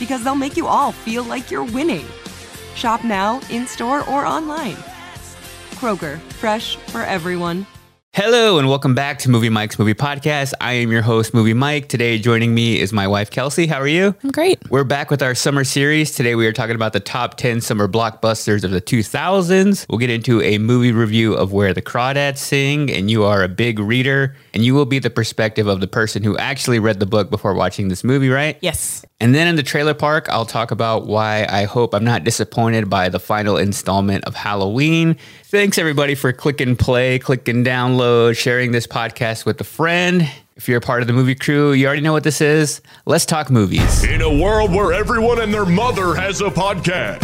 because they'll make you all feel like you're winning. Shop now, in store, or online. Kroger, fresh for everyone. Hello and welcome back to Movie Mike's Movie Podcast. I am your host, Movie Mike. Today, joining me is my wife, Kelsey. How are you? I'm great. We're back with our summer series. Today, we are talking about the top 10 summer blockbusters of the 2000s. We'll get into a movie review of Where the Crawdads Sing, and you are a big reader, and you will be the perspective of the person who actually read the book before watching this movie, right? Yes. And then in the trailer park, I'll talk about why I hope I'm not disappointed by the final installment of Halloween. Thanks everybody for clicking play, clicking download, sharing this podcast with a friend. If you're a part of the movie crew, you already know what this is. Let's talk movies. In a world where everyone and their mother has a podcast,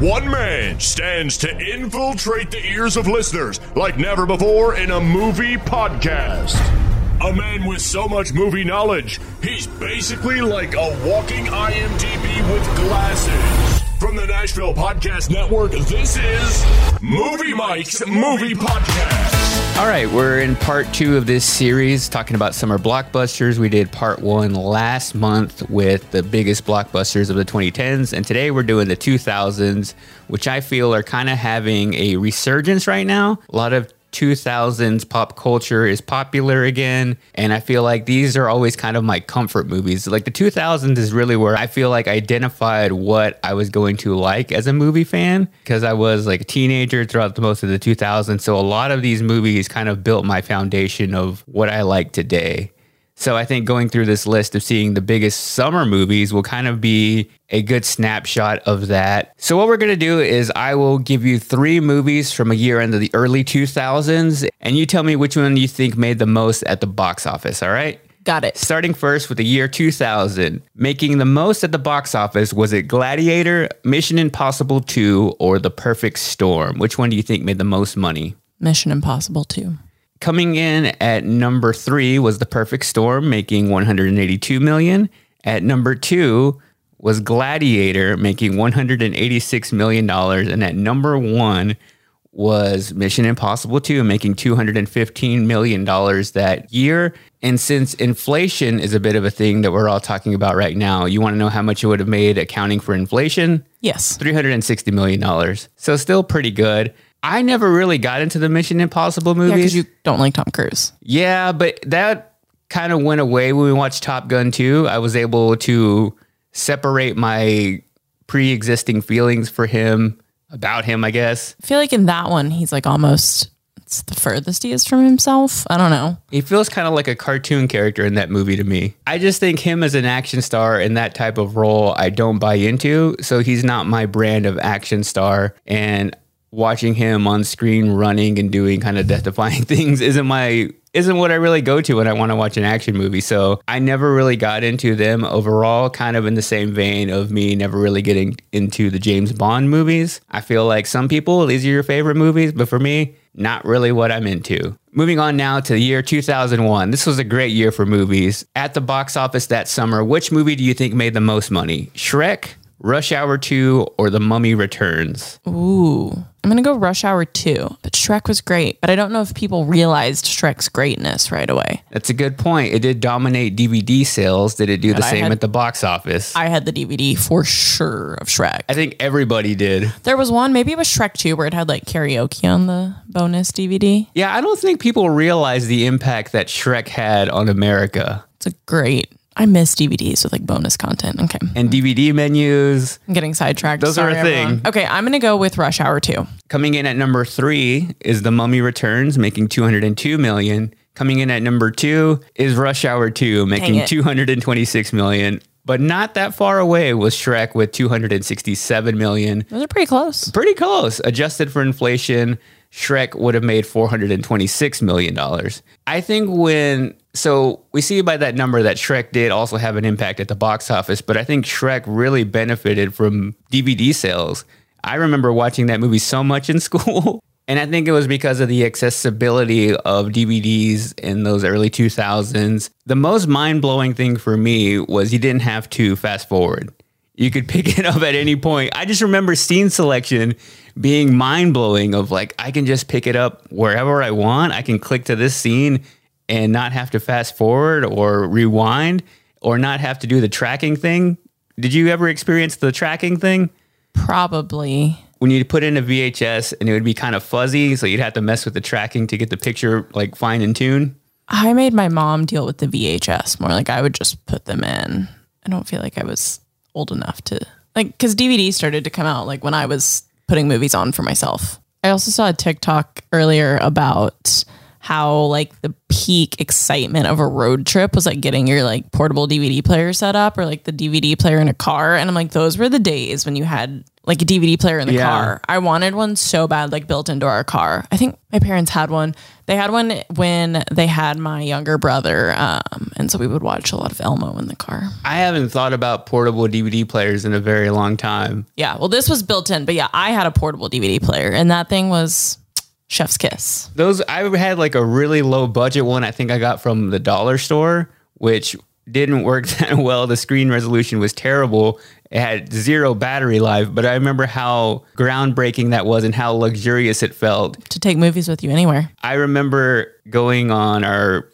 one man stands to infiltrate the ears of listeners like never before in a movie podcast. A man with so much movie knowledge, he's basically like a walking IMDb with glasses. From the Nashville Podcast Network, this is Movie Mike's Movie Podcast. All right, we're in part two of this series talking about summer blockbusters. We did part one last month with the biggest blockbusters of the 2010s, and today we're doing the 2000s, which I feel are kind of having a resurgence right now. A lot of 2000s pop culture is popular again. And I feel like these are always kind of my comfort movies. Like the 2000s is really where I feel like I identified what I was going to like as a movie fan because I was like a teenager throughout the most of the 2000s. So a lot of these movies kind of built my foundation of what I like today. So I think going through this list of seeing the biggest summer movies will kind of be a good snapshot of that. So what we're going to do is I will give you 3 movies from a year into the early 2000s and you tell me which one you think made the most at the box office, all right? Got it. Starting first with the year 2000, making the most at the box office was it Gladiator, Mission Impossible 2 or The Perfect Storm? Which one do you think made the most money? Mission Impossible 2. Coming in at number three was The Perfect Storm, making 182 million. At number two was Gladiator, making 186 million dollars, and at number one was Mission Impossible 2, making 215 million dollars that year. And since inflation is a bit of a thing that we're all talking about right now, you want to know how much it would have made accounting for inflation? Yes. 360 million dollars. So still pretty good. I never really got into the Mission Impossible Yeah, movies. because you don't like Tom Cruise. Yeah, but that kind of went away when we watched Top Gun 2. I was able to separate my pre existing feelings for him, about him, I guess. I feel like in that one, he's like almost it's the furthest he is from himself. I don't know. He feels kind of like a cartoon character in that movie to me. I just think him as an action star in that type of role, I don't buy into. So he's not my brand of action star. And watching him on screen running and doing kind of death defying things isn't my isn't what I really go to when I want to watch an action movie. So I never really got into them overall, kind of in the same vein of me never really getting into the James Bond movies. I feel like some people, these are your favorite movies, but for me, not really what I'm into. Moving on now to the year 2001. This was a great year for movies. At the box office that summer, which movie do you think made the most money? Shrek, Rush Hour 2, or The Mummy Returns? Ooh. I'm going to go Rush Hour 2. But Shrek was great. But I don't know if people realized Shrek's greatness right away. That's a good point. It did dominate DVD sales. Did it do the I same had- at the box office? I had the DVD for sure of Shrek. I think everybody did. There was one, maybe it was Shrek 2, where it had like karaoke on the bonus DVD. Yeah, I don't think people realize the impact that Shrek had on America. It's a great. I miss DVDs with like bonus content. Okay. And DVD menus. I'm getting sidetracked. Those are a thing. everyone. Okay, I'm going to go with Rush Hour 2. Coming in at number three is The Mummy Returns, making 202 million. Coming in at number two is Rush Hour 2, making 226 million. But not that far away was Shrek with 267 million. Those are pretty close. Pretty close. Adjusted for inflation, Shrek would have made $426 million. I think when, so we see by that number that Shrek did also have an impact at the box office, but I think Shrek really benefited from DVD sales. I remember watching that movie so much in school. And I think it was because of the accessibility of DVDs in those early 2000s. The most mind blowing thing for me was you didn't have to fast forward. You could pick it up at any point. I just remember scene selection being mind blowing of like, I can just pick it up wherever I want. I can click to this scene and not have to fast forward or rewind or not have to do the tracking thing. Did you ever experience the tracking thing? Probably. when you put in a VHS and it would be kind of fuzzy, so you'd have to mess with the tracking to get the picture like fine and tune. I made my mom deal with the VHS more. Like I would just put them in. I don't feel like I was old enough to like because DVD started to come out like when I was putting movies on for myself. I also saw a TikTok earlier about how like the peak excitement of a road trip was like getting your like portable DVD player set up or like the DVD player in a car. And I'm like, those were the days when you had like a DVD player in the Yeah. car. I wanted one so bad, like built into our car. I think my parents had one. They had one when they had my younger brother. Um, and so we would watch a lot of Elmo in the car. I haven't thought about portable DVD players in a very long time. Yeah. Well, this was built in, but yeah, I had a portable DVD player and that thing was chef's kiss. Those I had like a really low budget one. I think I got from the dollar store, which didn't work that well. The screen resolution was terrible. It had zero battery life, but I remember how groundbreaking that was and how luxurious it felt. To take movies with you anywhere. I remember going on our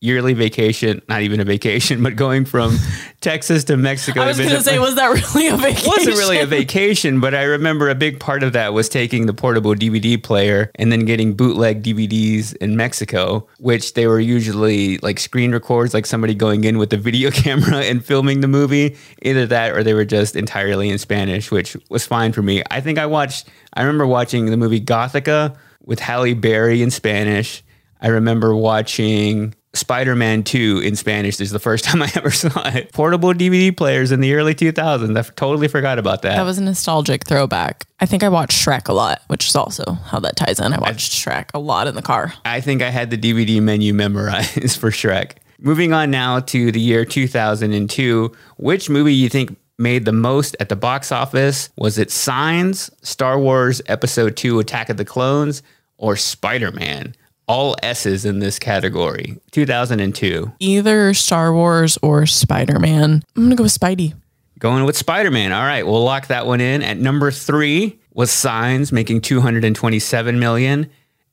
yearly vacation, not even a vacation, but going from Texas to Mexico. I was going to say, my- was that really a vacation? wasn't really a vacation, but I remember a big part of that was taking the portable DVD player and then getting bootleg DVDs in Mexico, which they were usually like screen records, like somebody going in with a video camera and filming the movie. Either that or they were just entirely in Spanish, which was fine for me. I think I watched, I remember watching the movie Gothika with Halle Berry in Spanish. I remember watching Spider Man 2 in Spanish. This is the first time I ever saw it. Portable DVD players in the early 2000s. I totally forgot about that. That was a nostalgic throwback. I think I watched Shrek a lot, which is also how that ties in. I watched Shrek a lot in the car. I think I had the DVD menu memorized for Shrek. Moving on now to the year 2002. Which movie you think made the most at the box office? Was it Signs, Star Wars Episode 2 Attack of the Clones, or Spider Man? All S's in this category. 2002. Either Star Wars or Spider Man. I'm going to go with Spidey. Going with Spider Man. All right, we'll lock that one in. At number three was Signs, making 227 million.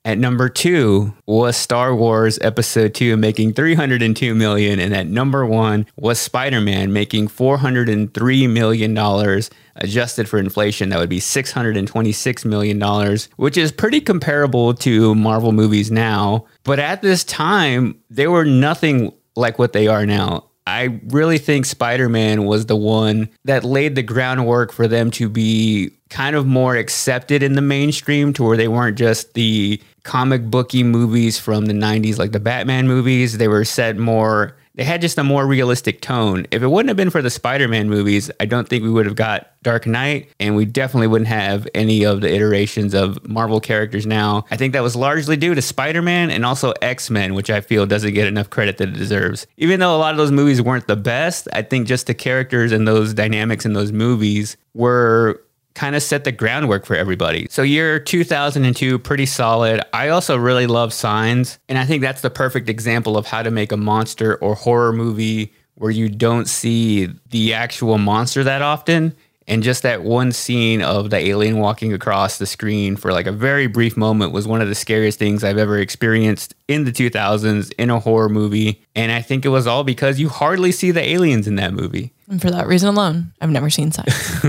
At number two was Star Wars Episode 2, making 302 million. And at number one was Spider Man, making $403 million. Adjusted for inflation, that would be $626 million, which is pretty comparable to Marvel movies now. But at this time, they were nothing like what they are now. I really think Spider Man was the one that laid the groundwork for them to be kind of more accepted in the mainstream to where they weren't just the comic booky movies from the 90s, like the Batman movies. They were set more they had just a more realistic tone. If it wouldn't have been for the Spider-Man movies, I don't think we would have got Dark Knight, and we definitely wouldn't have any of the iterations of Marvel characters now. I think that was largely due to Spider-Man and also X-Men, which I feel doesn't get enough credit that it deserves. Even though a lot of those movies weren't the best, I think just the characters and those dynamics in those movies were kind of set the groundwork for everybody. So year 2002 pretty solid. I also really love Signs, and I think that's the perfect example of how to make a monster or horror movie where you don't see the actual monster that often. And just that one scene of the alien walking across the screen for like a very brief moment was one of the scariest things I've ever experienced in the 2000s in a horror movie. And I think it was all because you hardly see the aliens in that movie. And for that reason alone, I've never seen Signs.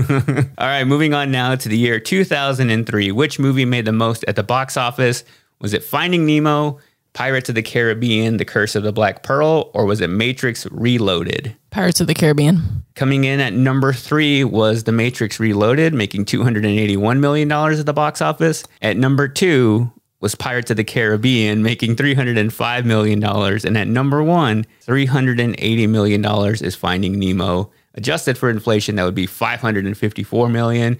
All right, moving on now to the year 2003. Which movie made the most at the box office? Was it Finding Nemo, Pirates of the Caribbean, The Curse of the Black Pearl, or was it Matrix Reloaded? Pirates of the Caribbean. Coming in at number three was The Matrix Reloaded, making $281 million at the box office. At number two was Pirates of the Caribbean, making $305 million. And at number one, $380 million is Finding Nemo. Adjusted for inflation, that would be 554 million.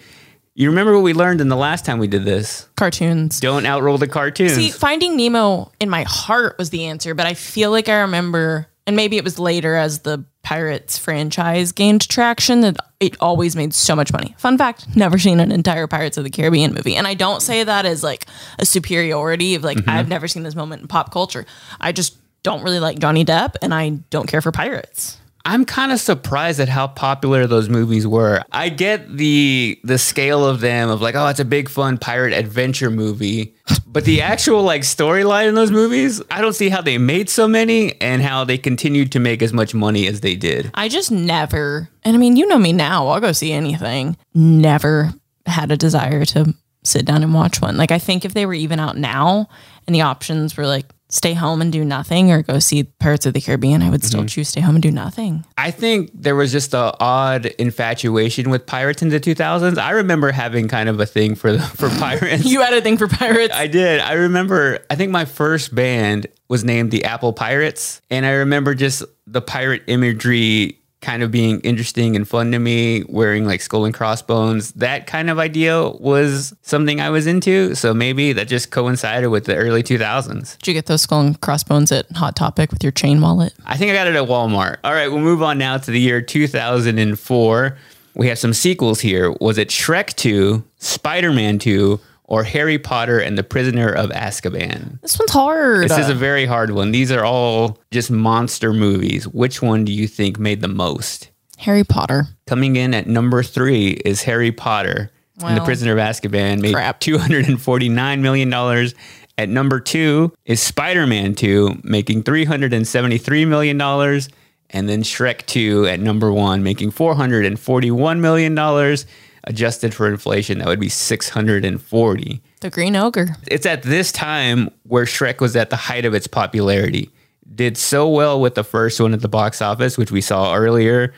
You remember what we learned in the last time we did this? Cartoons. Don't outroll the cartoons. See, Finding Nemo in my heart was the answer, but I feel like I remember, and maybe it was later as the Pirates franchise gained traction that it always made so much money. Fun fact, never seen an entire Pirates of the Caribbean movie. And I don't say that as like a superiority of like, mm-hmm. I've never seen this moment in pop culture. I just don't really like Johnny Depp and I don't care for pirates. I'm kind of surprised at how popular those movies were. I get the the scale of them of like, oh, it's a big fun pirate adventure movie, but the actual like storyline in those movies, I don't see how they made so many and how they continued to make as much money as they did. I just never, and I mean, you know me now, I'll go see anything. Never had a desire to sit down and watch one. Like, I think if they were even out now and the options were like stay home and do nothing or go see Pirates of the Caribbean, I would still mm-hmm. choose stay home and do nothing. I think there was just a odd infatuation with pirates in the 2000s. I remember having kind of a thing for for pirates. You had a thing for pirates. I did. I remember, I think my first band was named the Apple Pirates. And I remember just the pirate imagery kind of being interesting and fun to me, wearing like skull and crossbones. That kind of idea was something I was into. So maybe that just coincided with the early 2000s. Did you get those skull and crossbones at Hot Topic with your chain wallet? I think I got it at Walmart. All right, we'll move on now to the year 2004. We have some sequels here. Was it Shrek 2, Spider Man 2, or Harry Potter and the Prisoner of Azkaban? This one's hard. This is a very hard one. These are all just monster movies. Which one do you think made the most? Harry Potter. Coming in at number three is Harry Potter and the Prisoner of Azkaban, made Crap. $249 million. At number two is Spider Man 2, making $373 million. And then Shrek 2 at number one, making $441 million. Adjusted for inflation, that would be 640 The Green Ogre. it's at this time where Shrek was at the height of its popularity. Did so well with the first one at the box office, which we saw earlier,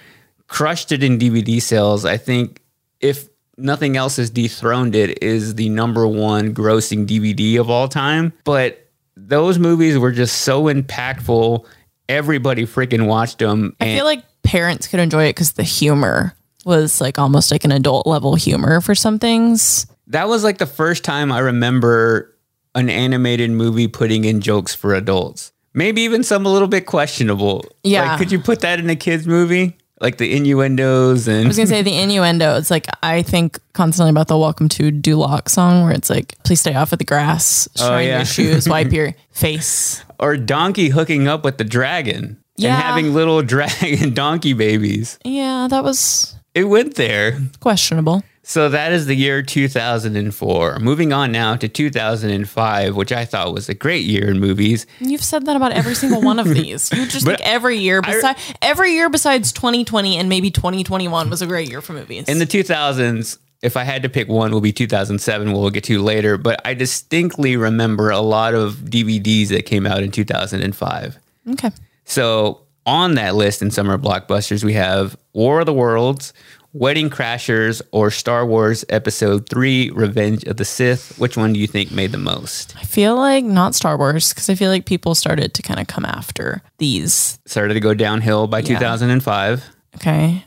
crushed it in DVD sales. I think if nothing else has dethroned it, is the number one grossing DVD of all time. But those movies were just so impactful. Everybody freaking watched them. I feel like parents could enjoy it because the humor was like almost like an adult level humor for some things. that was like the first time I remember an animated movie putting in jokes for adults. Maybe even some a little bit questionable. Yeah. Like, could you put that in a kids movie? Like the innuendos and I was gonna say the innuendo. It's like I think constantly about the "Welcome to Duloc" song, where it's like, "Please stay off of the grass, oh, shine yeah. your shoes, wipe your face." or donkey hooking up with the dragon Yeah. and having little dragon donkey babies. Yeah, that was It went there. questionable. So that is the year 2004. Moving on now to 2005, which I thought was a great year in movies. You've said that about every single one of these. You just But think every year, besides every year besides 2020 and maybe 2021 was a great year for movies. In the 2000s, if I had to pick one, will be 2007. We'll get to later, but I distinctly remember a lot of DVDs that came out in 2005. okay, So on that list in summer blockbusters, we have War of the Worlds, Wedding Crashers or Star Wars Episode 3 Revenge of the Sith? Which one do you think made the most? I feel like not Star Wars because I feel like people started to kind of come after these. Started to go downhill by 2005. Okay.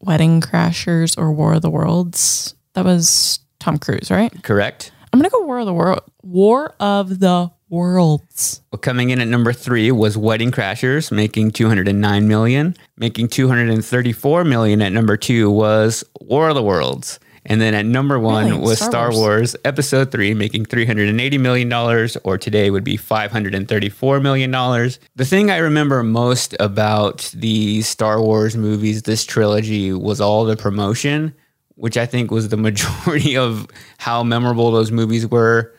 Wedding Crashers or War of the Worlds. That was Tom Cruise, right? Correct. I'm going to go War of the World. War of the Worlds. Well, coming in at number three was Wedding Crashers, making 209 million. Making 234 million at number two was War of the Worlds. And then at number one Really? was Star Star, Wars. Wars. Episode 3, making $380 million, or today would be $534 million. The thing I remember most about the Star Wars movies, this trilogy, was all the promotion, which I think was the majority of how memorable those movies were.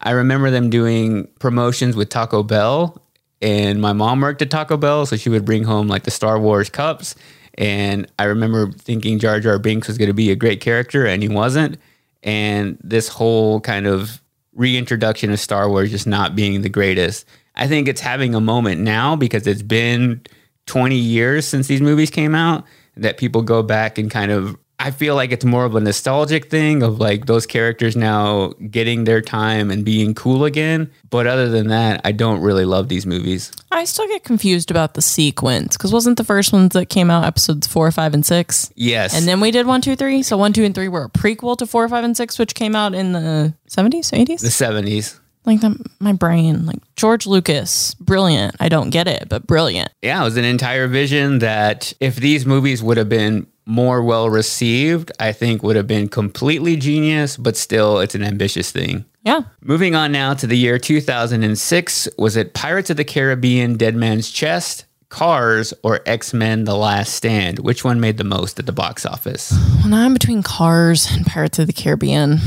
I remember them doing promotions with Taco Bell, and my mom worked at Taco Bell, so she would bring home like the Star Wars cups. And I remember thinking Jar Jar Binks was going to be a great character, and he wasn't. And this whole kind of reintroduction of Star Wars just not being the greatest. I think it's having a moment now because it's been 20 years since these movies came out that people go back and kind of I feel like it's more of a nostalgic thing of like those characters now getting their time and being cool again. But other than that, I don't really love these movies. I still get confused about the sequence because wasn't the first ones that came out episodes four, five, and six? Yes. And then we did one, two, three. So one, two, and three were a prequel to four, five, and six, which came out in the 70s, 80s? the 70s. like the, my brain, like George Lucas, brilliant. I don't get it, but brilliant. Yeah, it was an entire vision that if these movies would have been more well received, I think would have been completely genius, but still it's an ambitious thing. Yeah. Moving on now to the year 2006, was it Pirates of the Caribbean Dead Man's Chest, Cars, or X Men The Last Stand? Which one made the most at the box office? Well, now I'm between Cars and Pirates of the Caribbean.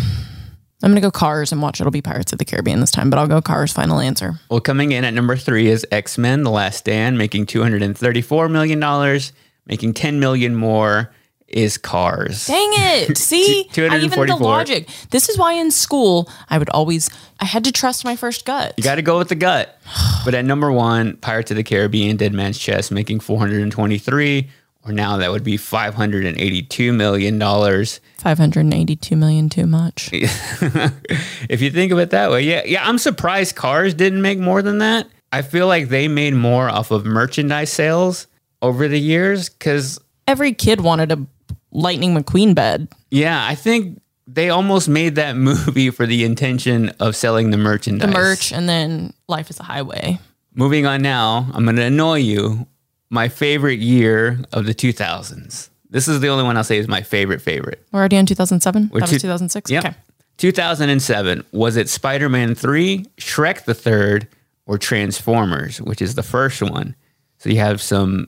I'm going to go Cars and watch It'll Be Pirates of the Caribbean this time, but I'll go Cars. Final answer. Well, coming in at number three is X Men: The Last Stand, making two hundred and thirty-four million dollars. Making ten million more is Cars. Dang it. See? I even the logic. This is why in school I would always I had to trust my first gut. You got to go with the gut. But at number one, Pirates of the Caribbean: Dead Man's Chest, making four hundred and twenty-three, or now that would be five hundred and eighty-two million dollars. 582 million too much. if you think of it that way, yeah, yeah. I'm surprised Cars didn't make more than that. I feel like they made more off of merchandise sales over the years because Every kid wanted a Lightning McQueen bed. Yeah, I think they almost made that movie for the intention of selling the merchandise. The merch and then Life is a Highway. Moving on now, I'm going to annoy you. My favorite year of the 2000s. This is the only one I'll say is my favorite favorite. We're already on 2007. We're that two- was 2006. Yep. Okay. 2007. Was it Spider Man 3, Shrek the Third, or Transformers, which is the first one? So you have some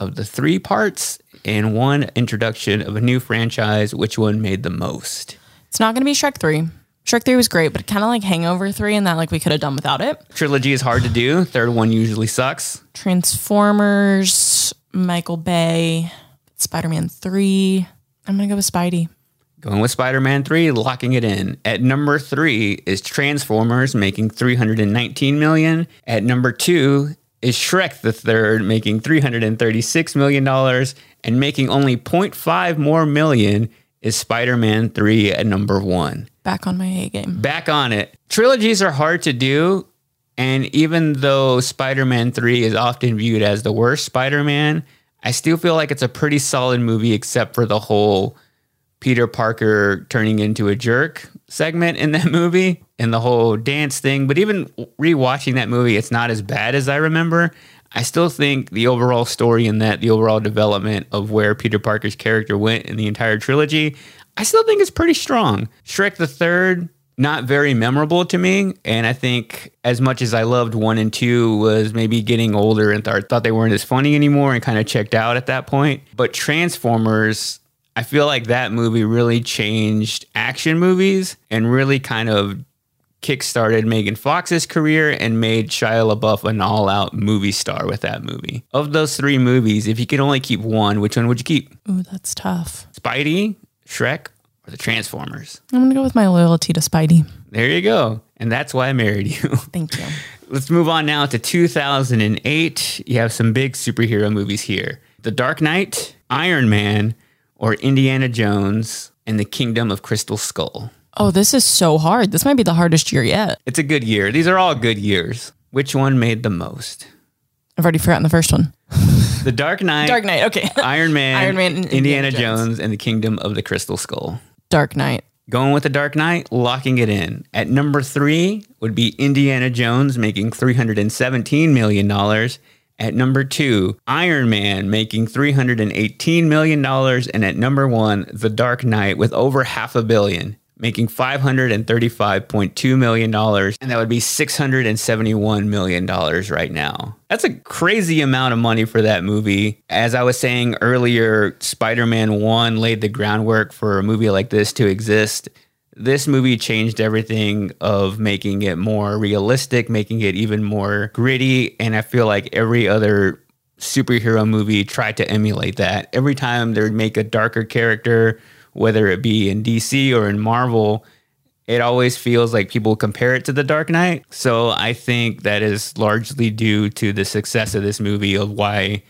of the three parts and one introduction of a new franchise. Which one made the most? It's not going to be Shrek 3. Shrek 3 was great, but kind of like Hangover 3 and that like we could have done without it. Trilogy is hard to do. Third one usually sucks. Transformers, Michael Bay, Spider-Man 3. I'm going to go with Spidey. Going with Spider Man 3, locking it in. At number three is Transformers, making 319 million. At number two is Shrek the Third, making 336 million dollars, and making only 0.5 more million is Spider Man 3 at number one. Back on my A game. Back on it. Trilogies are hard to do. And even though Spider Man 3 is often viewed as the worst Spider Man, I still feel like it's a pretty solid movie, except for the whole Peter Parker turning into a jerk segment in that movie and the whole dance thing. But even rewatching that movie, it's not as bad as I remember. I still think the overall story in that the overall development of where Peter Parker's character went in the entire trilogy, I still think it's pretty strong. Shrek the Third, not very memorable to me. And I think as much as I loved one and two was maybe getting older and th- thought they weren't as funny anymore and kind of checked out at that point. But Transformers, I feel like that movie really changed action movies and really kind of kickstarted Megan Fox's career and made Shia LaBeouf an all-out movie star with that movie. Of those three movies, if you could only keep one, which one would you keep? Ooh, that's tough. Spidey, Shrek, or the Transformers? I'm going to go with my loyalty to Spidey. There you go. And that's why I married you. Thank you. Let's move on now to 2008. You have some big superhero movies here The Dark Knight, Iron Man, or Indiana Jones and the Kingdom of Crystal Skull? Oh, this is so hard. This might be the hardest year yet. It's a good year. These are all good years. Which one made the most? I've already forgotten the first one. The Dark Knight, Dark Knight. Okay. Iron Man, Iron Man Indiana, Indiana Jones. Jones. and the Kingdom of the Crystal Skull. Dark Knight. Going with the Dark Knight, locking it in. At number three would be Indiana Jones making $317 million. At number two, Iron Man making $318 million. And at number one, The Dark Knight with over half a billion, making $535.2 million. And that would be $671 million right now. That's a crazy amount of money for that movie. As I was saying earlier, Spider Man 1 laid the groundwork for a movie like this to exist this movie changed everything of making it more realistic, making it even more gritty. And I feel like every other superhero movie tried to emulate that. Every time they would make a darker character, whether it be in DC or in Marvel, it always feels like people compare it to The Dark Knight. So I think that is largely due to the success of this movie, of why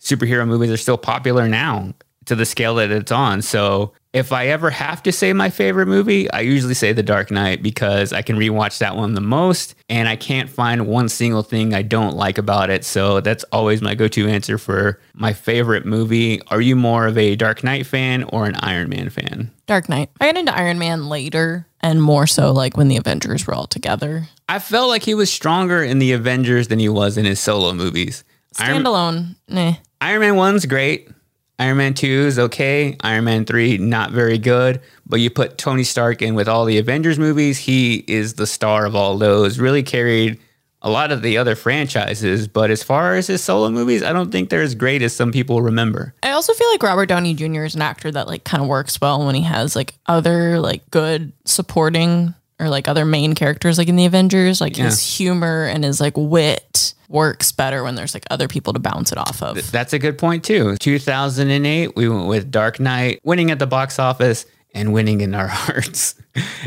superhero movies are still popular now to the scale that it's on. So if I ever have to say my favorite movie, I usually say The Dark Knight because I can rewatch that one the most and I can't find one single thing I don't like about it. So that's always my go to answer for my favorite movie. Are you more of a Dark Knight fan or an Iron Man fan? Dark Knight. I got into Iron Man later and more so like when the Avengers were all together. I felt like he was stronger in the Avengers than he was in his solo movies. Iron, Standalone. Nah. Iron Man 1's great. Iron Man 2 is okay. Iron Man 3, not very good. But you put Tony Stark in with all the Avengers movies, he is the star of all those. Really carried a lot of the other franchises. But as far as his solo movies, I don't think they're as great as some people remember. I also feel like Robert Downey Jr. is an actor that like kind of works well when he has like other like good supporting or like other main characters like in the Avengers. Like his humor and his like wit works better when there's like other people to bounce it off of. That's a good point, too. 2008, we went with Dark Knight, winning at the box office and winning in our hearts.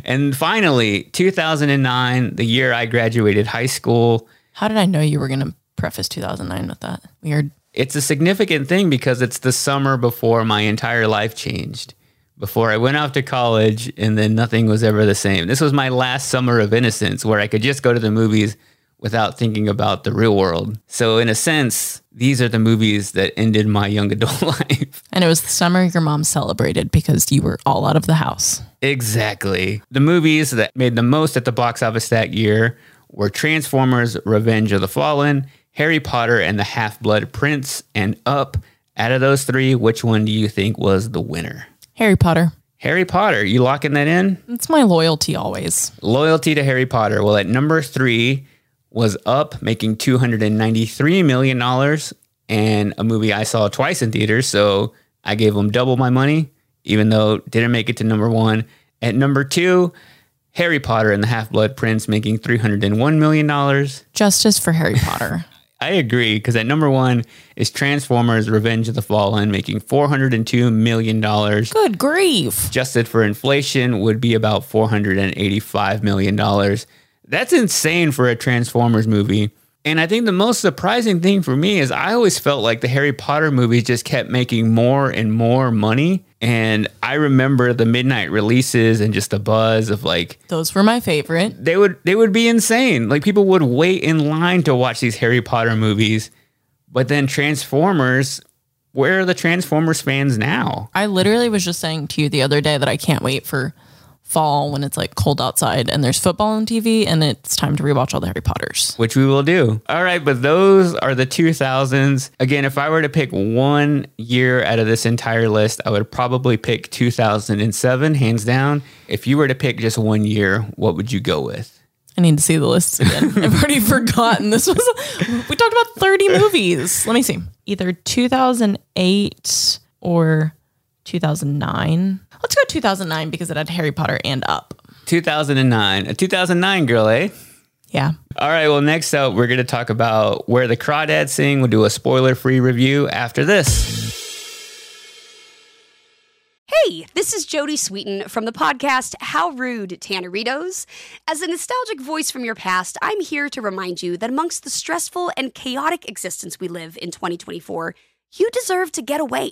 And finally, 2009, the year I graduated high school. How did I know you were gonna preface 2009 with that? Weird. It's a significant thing because it's the summer before my entire life changed. Before I went off to college and then nothing was ever the same. This was my last summer of innocence where I could just go to the movies without thinking about the real world. So, in a sense, these are the movies that ended my young adult life. And it was the summer your mom celebrated because you were all out of the house. Exactly. The movies that made the most at the box office that year were Transformers Revenge of the Fallen, Harry Potter and the Half Blood Prince, and Up. Out of those three, which one do you think was the winner? Harry Potter. Harry Potter. You locking that in? It's my loyalty always. Loyalty to Harry Potter. Well, at number three was Up, making $293 million, and a movie I saw twice in theaters. So I gave them double my money, even though didn't make it to number one. At number two, Harry Potter and the Half Blood Prince, making $301 million. Justice for Harry Potter. I agree, because at number one is Transformers Revenge of the Fallen, making $402 million. Good grief. Adjusted for inflation would be about $485 million. That's insane for a Transformers movie. And I think the most surprising thing for me is I always felt like the Harry Potter movies just kept making more and more money. And I remember the midnight releases and just the buzz of like Those were my favorite. they would they would be insane. Like people would wait in line to watch these Harry Potter movies. But then Transformers, where are the Transformers fans now? I literally was just saying to you the other day that I can't wait for fall when it's like cold outside and there's football on TV and it's time to rewatch all the Harry Potters. which we will do. All right, but those are the 2000s. Again, if I were to pick one year out of this entire list, I would probably pick 2007, hands down. If you were to pick just one year, what would you go with? I need to see the lists again. I've already forgotten. This was we talked about 30 movies. Let me see. Either 2008 or 2009. Let's go 2009 because it had Harry Potter and Up. 2009. A 2009 girl, eh? Yeah. All right, well, next up, we're going to talk about Where the Crawdads Sing. We'll do a spoiler free review after this. Hey, this is Jodie Sweetin from the podcast How Rude, Tanneritos. As a nostalgic voice from your past, I'm here to remind you that amongst the stressful and chaotic existence we live in 2024, you deserve to get away.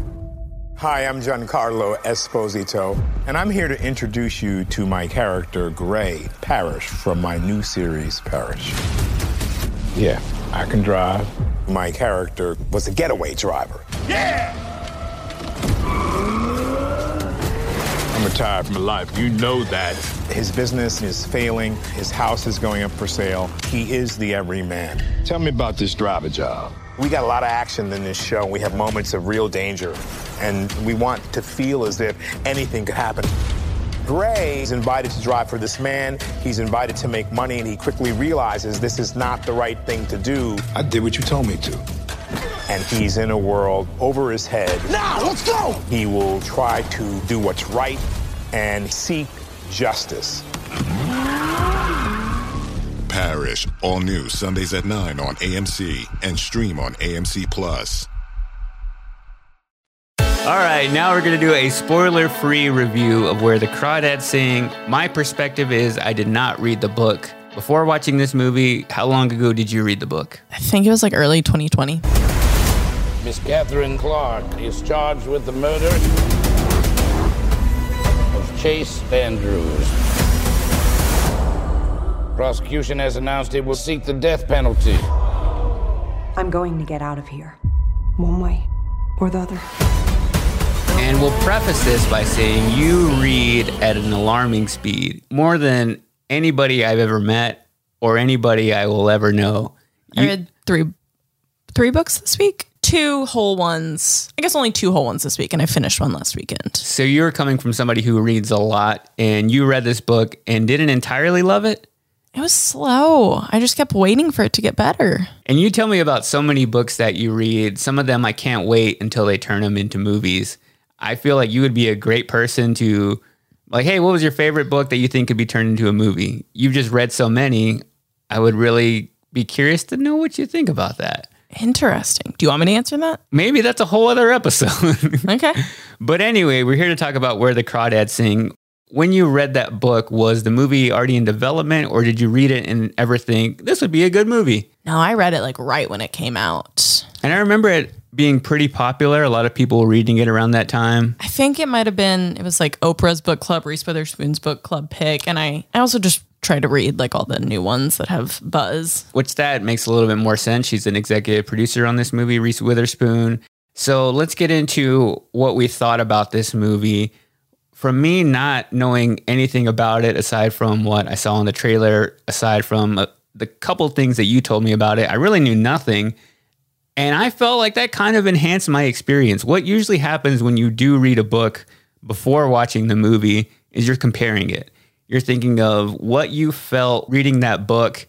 Hi, I'm Giancarlo Esposito, and I'm here to introduce you to my character, Gray Parish, from my new series, Parish. Yeah, I can drive. My character was a getaway driver. Yeah! I'm retired from life. You know that. His business is failing. His house is going up for sale. He is the everyman. Tell me about this driver job. We got a lot of action in this show. We have moments of real danger, and we want to feel as if anything could happen. Gray is invited to drive for this man. He's invited to make money, and he quickly realizes this is not the right thing to do. I did what you told me to. And he's in a world over his head. Now, let's go! He will try to do what's right and seek justice. Parish, all new Sundays at 9 on AMC and stream on AMC Plus. All right, now we're going to do a spoiler free review of Where the Crawdads Sing. My perspective is I did not read the book. Before watching this movie, how long ago did you read the book? I think it was like early 2020. Miss Catherine Clark is charged with the murder of Chase Andrews. Prosecution has announced it will seek the death penalty. I'm going to get out of here. One way or the other. And we'll preface this by saying you read at an alarming speed, more than anybody I've ever met or anybody I will ever know. I read three three books this week. Two whole ones. I guess only two whole ones this week, and I finished one last weekend. So you're coming from somebody who reads a lot, and you read this book and didn't entirely love it. It was slow. I just kept waiting for it to get better. And you tell me about so many books that you read. Some of them I can't wait until they turn them into movies. I feel like you would be a great person to, like, hey, what was your favorite book that you think could be turned into a movie? You've just read so many. I would really be curious to know what you think about that. Interesting. Do you want me to answer that? Maybe that's a whole other episode. Okay. but anyway, we're here to talk about Where the Crawdads Sing. When you read that book, was the movie already in development, or did you read it and ever think this would be a good movie? No, I read it like right when it came out. And I remember it being pretty popular. A lot of people were reading it around that time. I think it might have been it was like Oprah's book club, Reese Witherspoon's book club pick, and I I also just try to read like all the new ones that have buzz. Which that makes a little bit more sense. She's an executive producer on this movie, Reese Witherspoon. So let's get into what we thought about this movie. From me not knowing anything about it aside from what I saw in the trailer, aside from uh, the couple things that you told me about it, I really knew nothing. And I felt like that kind of enhanced my experience. What usually happens when you do read a book before watching the movie is you're comparing it. You're thinking of what you felt reading that book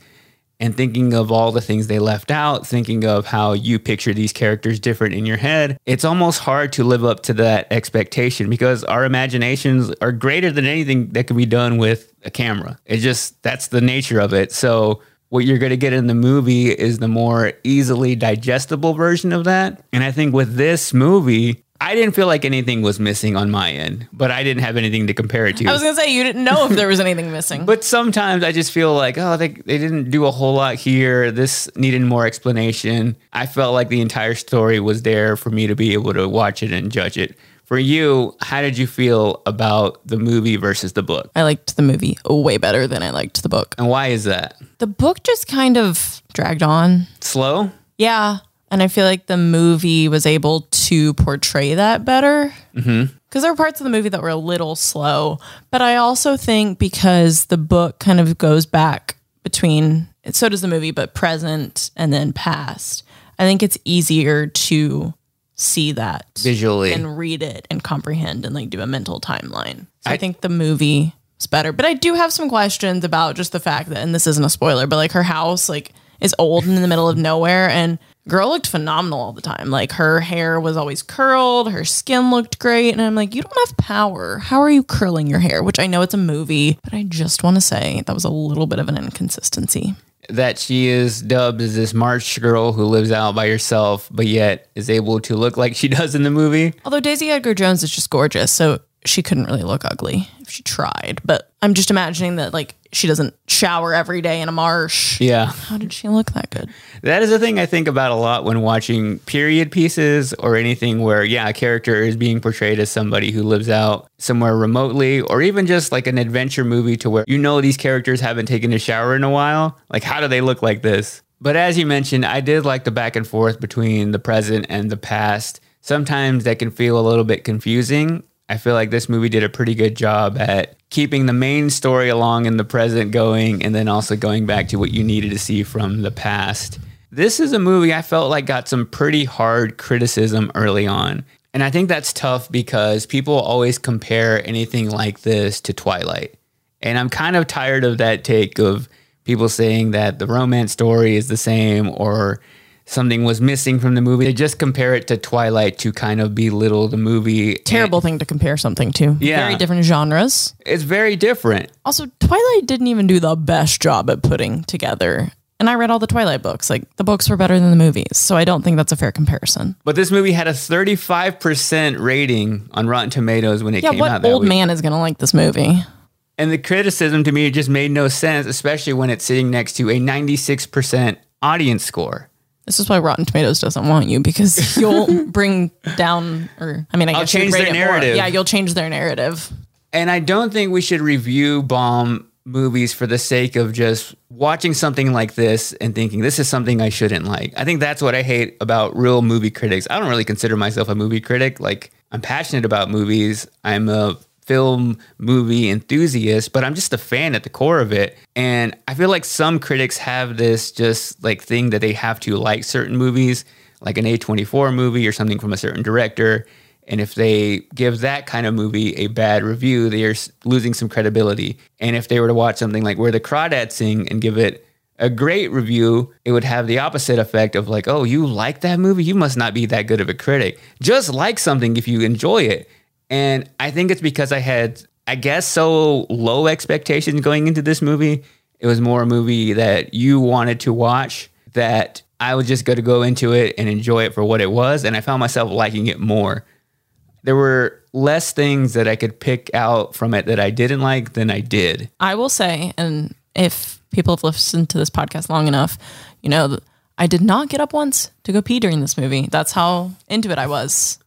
and thinking of all the things they left out, thinking of how you picture these characters different in your head. It's almost hard to live up to that expectation because our imaginations are greater than anything that can be done with a camera. It just, that's the nature of it. So, what you're going to get in the movie is the more easily digestible version of that. And I think with this movie, I didn't feel like anything was missing on my end, but I didn't have anything to compare it to. I was gonna say you didn't know if there was anything missing. But sometimes I just feel like, oh, they, they didn't do a whole lot here. This needed more explanation. I felt like the entire story was there for me to be able to watch it and judge it. For you, how did you feel about the movie versus the book? I liked the movie way better than I liked the book. And why is that? The book just kind of dragged on. Slow? Yeah. And I feel like the movie was able to portray that better. Mm-hmm. Because there were parts of the movie that were a little slow. But I also think because the book kind of goes back between, so does the movie, but present and then past, I think it's easier to see that Visually. and read it and comprehend and like do a mental timeline. So I, think the movie is better. But I do have some questions about just the fact that, and this isn't a spoiler, but like her house like is old and in the middle of nowhere and girl looked phenomenal all the time. Like her hair was always curled, her skin looked great. And I'm like, you don't have power. How are you curling your hair? Which I know it's a movie, but I just want to say that was a little bit of an inconsistency. that she is dubbed as this Marsh girl who lives out by herself, but yet is able to look like she does in the movie. Although Daisy Edgar Jones is just gorgeous, so she couldn't really look ugly if she tried. But I'm just imagining that like she doesn't shower every day in a marsh. Yeah. How did she look that good? That is a thing I think about a lot when watching period pieces or anything where, yeah, a character is being portrayed as somebody who lives out somewhere remotely, or even just like an adventure movie to where you know these characters haven't taken a shower in a while. Like, how do they look like this? But as you mentioned, I did like the back and forth between the present and the past. Sometimes that can feel a little bit confusing. I feel like this movie did a pretty good job at keeping the main story along in the present going and then also going back to what you needed to see from the past. This is a movie I felt like got some pretty hard criticism early on. And I think that's tough because people always compare anything like this to Twilight. And I'm kind of tired of that take of people saying that the romance story is the same or something was missing from the movie. They just compare it to Twilight to kind of belittle the movie. Terrible thing to compare something to. Yeah. Very different genres. It's very different. Also, Twilight didn't even do the best job at putting together. And I read all the Twilight books. Like the books were better than the movies. So I don't think that's a fair comparison. But this movie had a 35% rating on Rotten Tomatoes when it yeah, came what out. that old week. man is going to like this movie? And the criticism to me just made no sense, especially when it's sitting next to a 96% audience score. This is why Rotten Tomatoes doesn't want you because you'll bring down, or I mean, I I'll guess change their it more. narrative. Yeah, you'll change their narrative. And I don't think we should review bomb movies for the sake of just watching something like this and thinking this is something I shouldn't like. I think that's what I hate about real movie critics. I don't really consider myself a movie critic. Like I'm passionate about movies. I'm a film movie enthusiast, but I'm just a fan at the core of it. And I feel like some critics have this just like thing that they have to like certain movies, like an A24 movie or something from a certain director. And if they give that kind of movie a bad review, they are losing some credibility. And if they were to watch something like Where the Crawdads Sing and give it a great review, it would have the opposite effect of like, oh, you like that movie? You must not be that good of a critic. Just like something if you enjoy it. And I think it's because I had, I guess, so low expectations going into this movie. It was more a movie that you wanted to watch that I was just going to go into it and enjoy it for what it was. And I found myself liking it more. There were less things that I could pick out from it that I didn't like than I did. I will say, and if people have listened to this podcast long enough, you know, I did not get up once to go pee during this movie. That's how into it I was.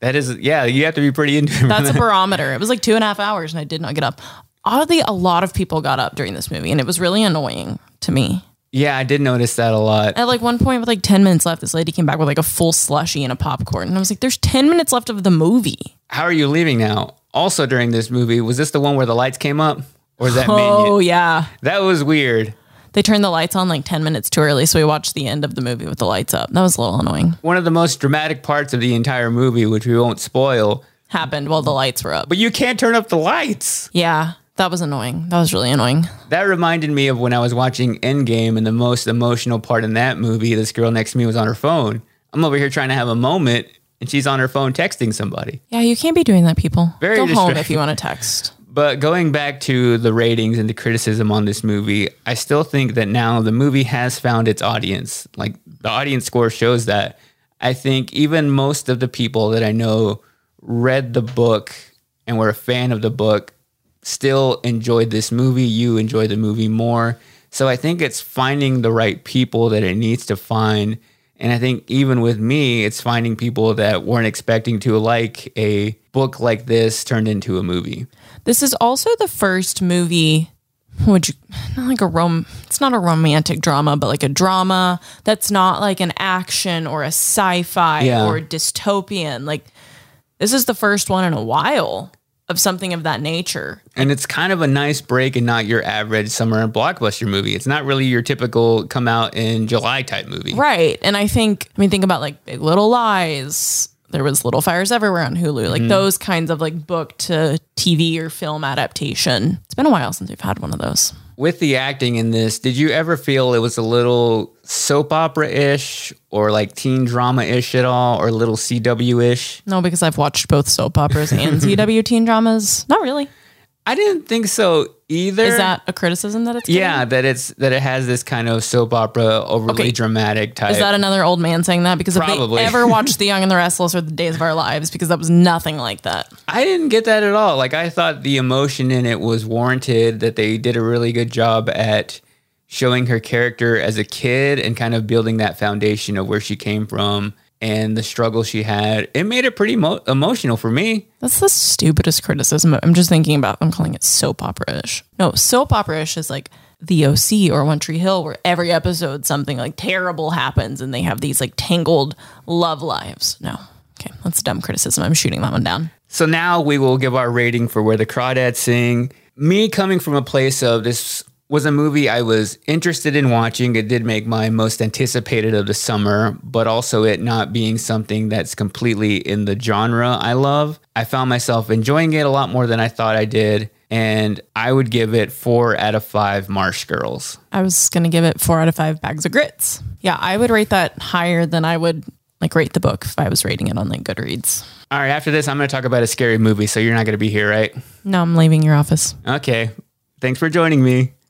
That is, yeah, you have to be pretty into it. That's a barometer. It was like two and a half hours, and I did not get up. Oddly, a lot of people got up during this movie, and it was really annoying to me. yeah, I did notice that a lot. At like one point, with like 10 minutes left, this lady came back with like a full slushy and a popcorn. And I was like, there's 10 minutes left of the movie. How are you leaving now? Also, during this movie, was this the one where the lights came up? Or is that Oh, yeah. That was weird. They turned the lights on like 10 minutes too early. So we watched the end of the movie with the lights up. That was a little annoying. One of the most dramatic parts of the entire movie, which we won't spoil, Happened while the lights were up. but you can't turn up the lights. Yeah, that was annoying. That was really annoying. That reminded me of when I was watching Endgame and the most emotional part in that movie, this girl next to me was on her phone. I'm over here trying to have a moment and she's on her phone texting somebody. Yeah, you can't be doing that, people. Very Go home if you want to text. But going back to the ratings and the criticism on this movie, I still think that now the movie has found its audience. Like the audience score shows that. I think even most of the people that I know read the book and were a fan of the book still enjoyed this movie. You enjoy the movie more. So I think it's finding the right people that it needs to find. And I think even with me, it's finding people that weren't expecting to like a book like this turned into a movie. This is also the first movie would you not like a rom it's not a romantic drama but like a drama that's not like an action or a sci-fi Yeah. or dystopian like this is the first one in a while of something of that nature And it's kind of a nice break and not your average summer blockbuster movie. It's not really your typical come out in July type movie. right and i think i mean think about like big little lies there was little fires everywhere on hulu like Mhm. those kinds of like book to tv or film adaptation it's been a while since we've had one of those With the acting in this, did you ever feel it was a little soap opera ish or like teen drama ish at all or a little CW ish? no because i've watched both soap operas and cw teen dramas not really I didn't think so either. is that a criticism that it's Yeah, that it's that it has this kind of soap opera overly Okay. dramatic type. Is that another old man saying that? Because if Probably. they ever watched The Young and the Restless or The Days of Our Lives, because that was nothing like that. I didn't get that at all. Like I thought the emotion in it was warranted. That they did a really good job at showing her character as a kid and kind of building that foundation of where she came from and the struggle she had. It made it pretty mo- emotional for me. That's the stupidest criticism. I'm just thinking about, I'm calling it soap opera ish. No, soap opera ish is like The OC or One Tree Hill, where every episode something like terrible happens and they have these like tangled love lives. No. Okay, that's dumb criticism. I'm shooting that one down. So now we will give our rating for Where the Crawdads Sing. Me coming from a place of this was a movie I was interested in watching. It did make my most anticipated of the summer, but also it not being something that's completely in the genre I love. I found myself enjoying it a lot more than I thought I did. And I would give it four out of five Marsh Girls. I was going to give it four out of five bags of grits. Yeah, I would rate that higher than I would like rate the book if I was rating it on like Goodreads. All right, after this, I'm going to talk about a scary movie, so you're not going to be here, right? No, I'm leaving your office. Okay. Thanks for joining me.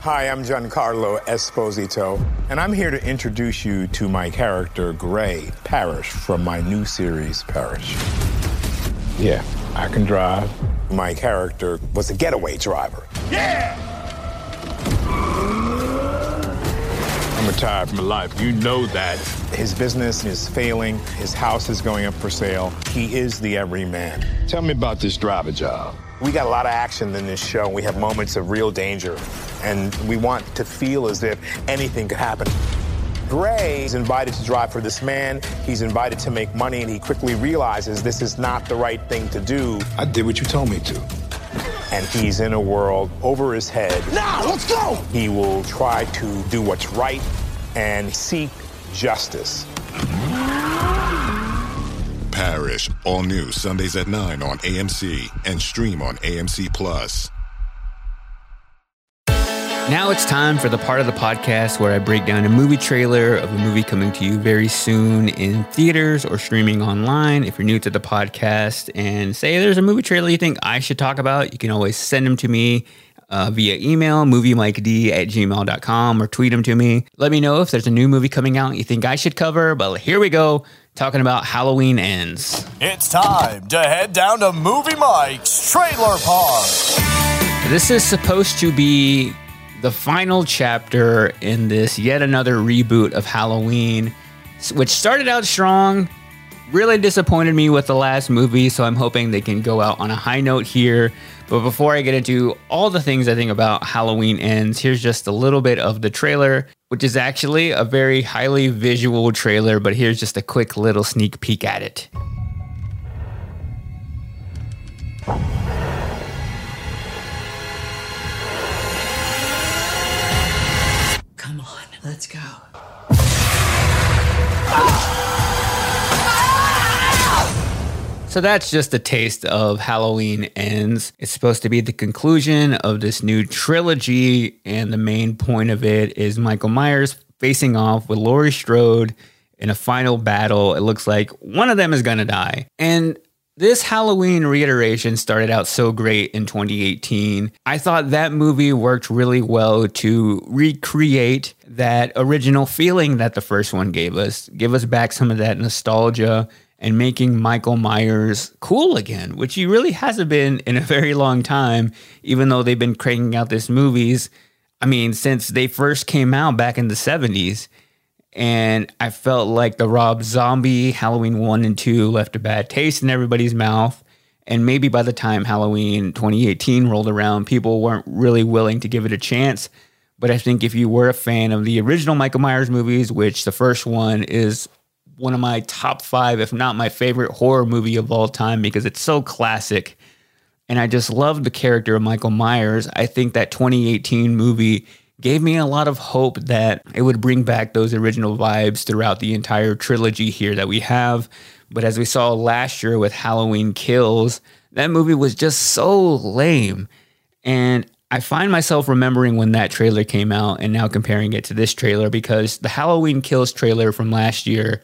Hi, I'm Giancarlo Esposito, and I'm here to introduce you to my character, Gray Parish, from my new series, Parish. Yeah, I can drive. My character was a getaway driver. Yeah! I'm retired from life. You know that. His business is failing, his house is going up for sale. He is the everyman. Tell me about this driver job. We got a lot of action in this show. We have moments of real danger, and we want to feel as if anything could happen. Gray is invited to drive for this man. He's invited to make money, and he quickly realizes this is not the right thing to do. I did what you told me to. And he's in a world over his head. Now, let's go! He will try to do what's right and seek justice. Parish, all new Sundays at 9 on AMC and stream on AMC Plus. Now it's time for the part of the podcast where I break down a movie trailer of a movie coming to you very soon in theaters or streaming online. If you're new to the podcast and say there's a movie trailer you think I should talk about, you can always send them to me uh, via email, moviemiked at gmail.com, or tweet them to me. Let me know if there's a new movie coming out you think I should cover. But here we go, talking about Halloween Ends. It's time to head down to Movie Mike's Trailer Park. This is supposed to be the final chapter in this yet another reboot of Halloween, which started out strong, really disappointed me with the last movie, so I'm hoping they can go out on a high note here. But before I get into all the things I think about Halloween Ends, here's just a little bit of the trailer, which is actually a very highly visual trailer, but here's just a quick little sneak peek at it. Come on, let's go. So that's just a taste of Halloween Ends. It's supposed to be the conclusion of this new trilogy, and the main point of it is Michael Myers facing off with Laurie Strode in a final battle. It looks like one of them is going to die. And this Halloween reiteration started out so great in 2018. I thought that movie worked really well to recreate that original feeling that the first one gave us, give us back some of that nostalgia and making Michael Myers cool again, which he really hasn't been in a very long time, even though they've been cranking out these movies. I mean, since they first came out back in the 70s. And I felt like the Rob Zombie Halloween 1 and 2 left a bad taste in everybody's mouth. And maybe by the time Halloween 2018 rolled around, people weren't really willing to give it a chance. But I think if you were a fan of the original Michael Myers movies, which the first one is one of my top five, if not my favorite horror movie of all time, because it's so classic. And I just love the character of Michael Myers. I think that 2018 movie gave me a lot of hope that it would bring back those original vibes throughout the entire trilogy here that we have. But as we saw last year with Halloween Kills, that movie was just so lame. And I find myself remembering when that trailer came out and now comparing it to this trailer because the Halloween Kills trailer from last year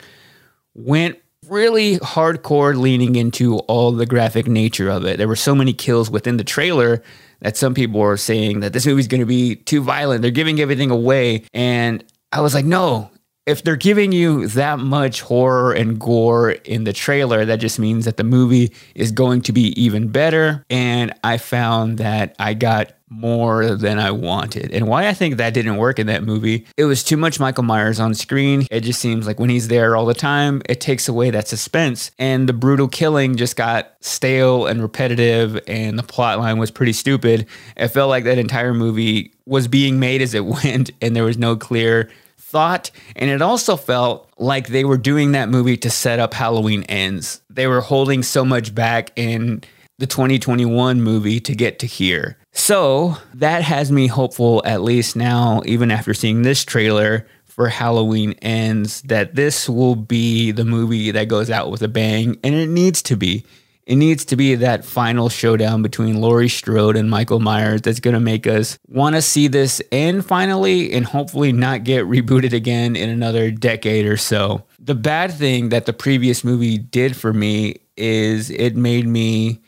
went really hardcore leaning into all the graphic nature of it. There were so many kills within the trailer that some people were saying that this movie's going to be too violent. They're giving everything away. And I was like, no, if they're giving you that much horror and gore in the trailer, that just means that the movie is going to be even better. And I found that I got more than I wanted. And why I think that didn't work in that movie, it was too much Michael Myers on screen. It just seems like when he's there all the time, it takes away that suspense. And the brutal killing just got stale and repetitive, and the plot line was pretty stupid. It felt like that entire movie was being made as it went, and there was no clear thought. And it also felt like they were doing that movie to set up Halloween ends. They were holding so much back in the 2021 movie to get to here. So that has me hopeful, at least now, even after seeing this trailer for Halloween Ends, that this will be the movie that goes out with a bang. And it needs to be. It needs to be that final showdown between Laurie Strode and Michael Myers that's going to make us want to see this end finally and hopefully not get rebooted again in another decade or so. The bad thing that the previous movie did for me is it made me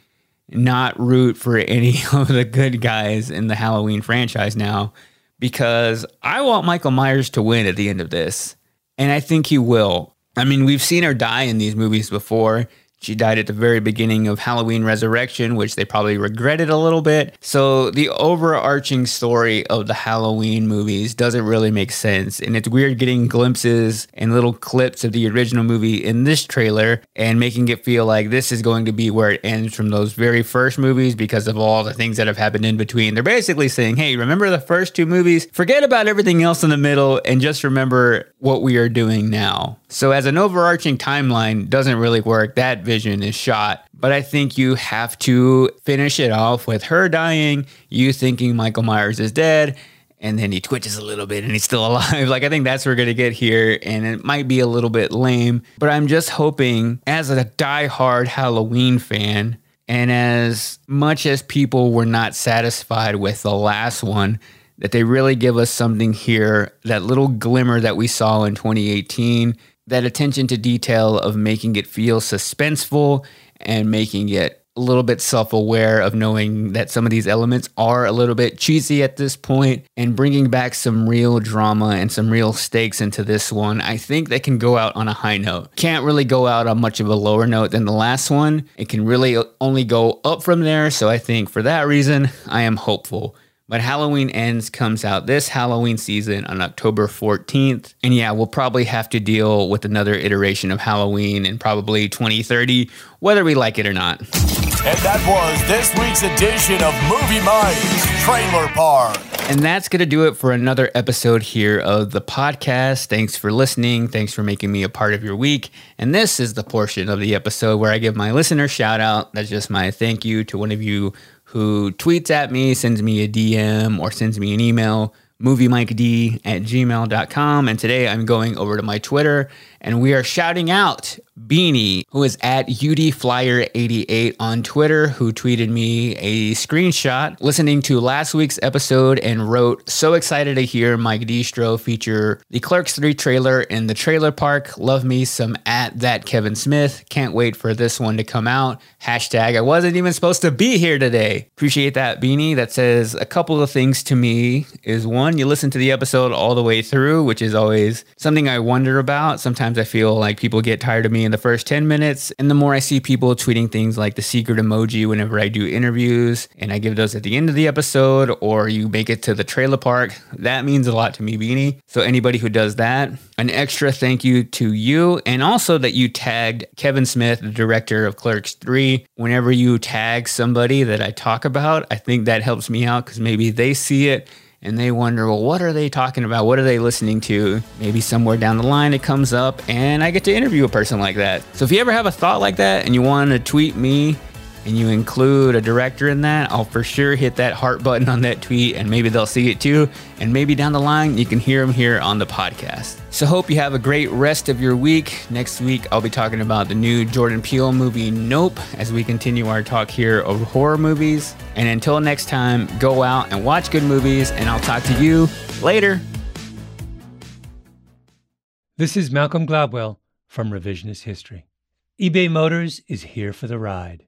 not root for any of the good guys in the Halloween franchise now because I want Michael Myers to win at the end of this. And I think he will. I mean, we've seen her die in these movies before. She died at the very beginning of Halloween Resurrection, which they probably regretted a little bit. So the overarching story of the Halloween movies doesn't really make sense. And it's weird getting glimpses and little clips of the original movie in this trailer and making it feel like this is going to be where it ends from those very first movies because of all the things that have happened in between. They're basically saying, hey, remember the first two movies? Forget about everything else in the middle and just remember what we are doing now. So as an overarching timeline doesn't really work. That vision is shot. But I think you have to finish it off with her dying, you thinking Michael Myers is dead, and then he twitches a little bit and he's still alive. Like I think that's what we're gonna get here, and it might be a little bit lame. But I'm just hoping, as a die-hard Halloween fan, and as much as people were not satisfied with the last one, that they really give us something here, that little glimmer that we saw in 2018 that attention to detail of making it feel suspenseful and making it a little bit self aware of knowing that some of these elements are a little bit cheesy at this point and bringing back some real drama and some real stakes into this one. I think they can go out on a high note. Can't really go out on much of a lower note than the last one. It can really only go up from there. So I think for that reason, I am hopeful. But Halloween Ends comes out this Halloween season on October 14th. And yeah, we'll probably have to deal with another iteration of Halloween in probably 2030, whether we like it or not. And that was this week's edition of Movie Mike's Trailer Park. And that's going to do it for another episode here of the podcast. Thanks for listening. Thanks for making me a part of your week. And this is the portion of the episode where I give my listener shout out. That's just my thank you to one of you who tweets at me, sends me a DM, or sends me an email moviemiked at gmail.com. And today I'm going over to my Twitter and we are shouting out Beanie, who is at UDFlyer88 on Twitter, who tweeted me a screenshot listening to last week's episode and wrote, So excited to hear Mike Distro feature the Clerks 3 trailer in the trailer park. Love me some at that Kevin Smith. Can't wait for this one to come out. Hashtag I wasn't even supposed to be here today. Appreciate that, Beanie. That says a couple of things to me is one, you listen to the episode all the way through, which is always something I wonder about. Sometimes Sometimes I feel like people get tired of me in the first 10 minutes. And the more I see people tweeting things like the secret emoji whenever I do interviews and I give those at the end of the episode or you make it to the trailer park, that means a lot to me, Beanie. So anybody who does that, an extra thank you to you. And also that you tagged Kevin Smith, the director of Clerks 3. Whenever you tag somebody that I talk about, I think that helps me out because maybe they see it and they wonder, well, what are they talking about? What are they listening to? Maybe somewhere down the line it comes up, and I get to interview a person like that. So if you ever have a thought like that and you want to tweet me and you include a director in that, I'll for sure hit that heart button on that tweet and maybe they'll see it too. And maybe down the line, you can hear them here on the podcast. So, hope you have a great rest of your week. Next week, I'll be talking about the new Jordan Peele movie, Nope, as we continue our talk here of horror movies. And until next time, go out and watch good movies, and I'll talk to you later. This is Malcolm Gladwell from Revisionist History. eBay Motors is here for the ride.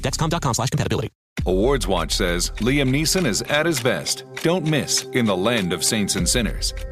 visit dexcom.com slash compatibility. Awards Watch says Liam Neeson is at his best. Don't miss In the Land of Saints and Sinners.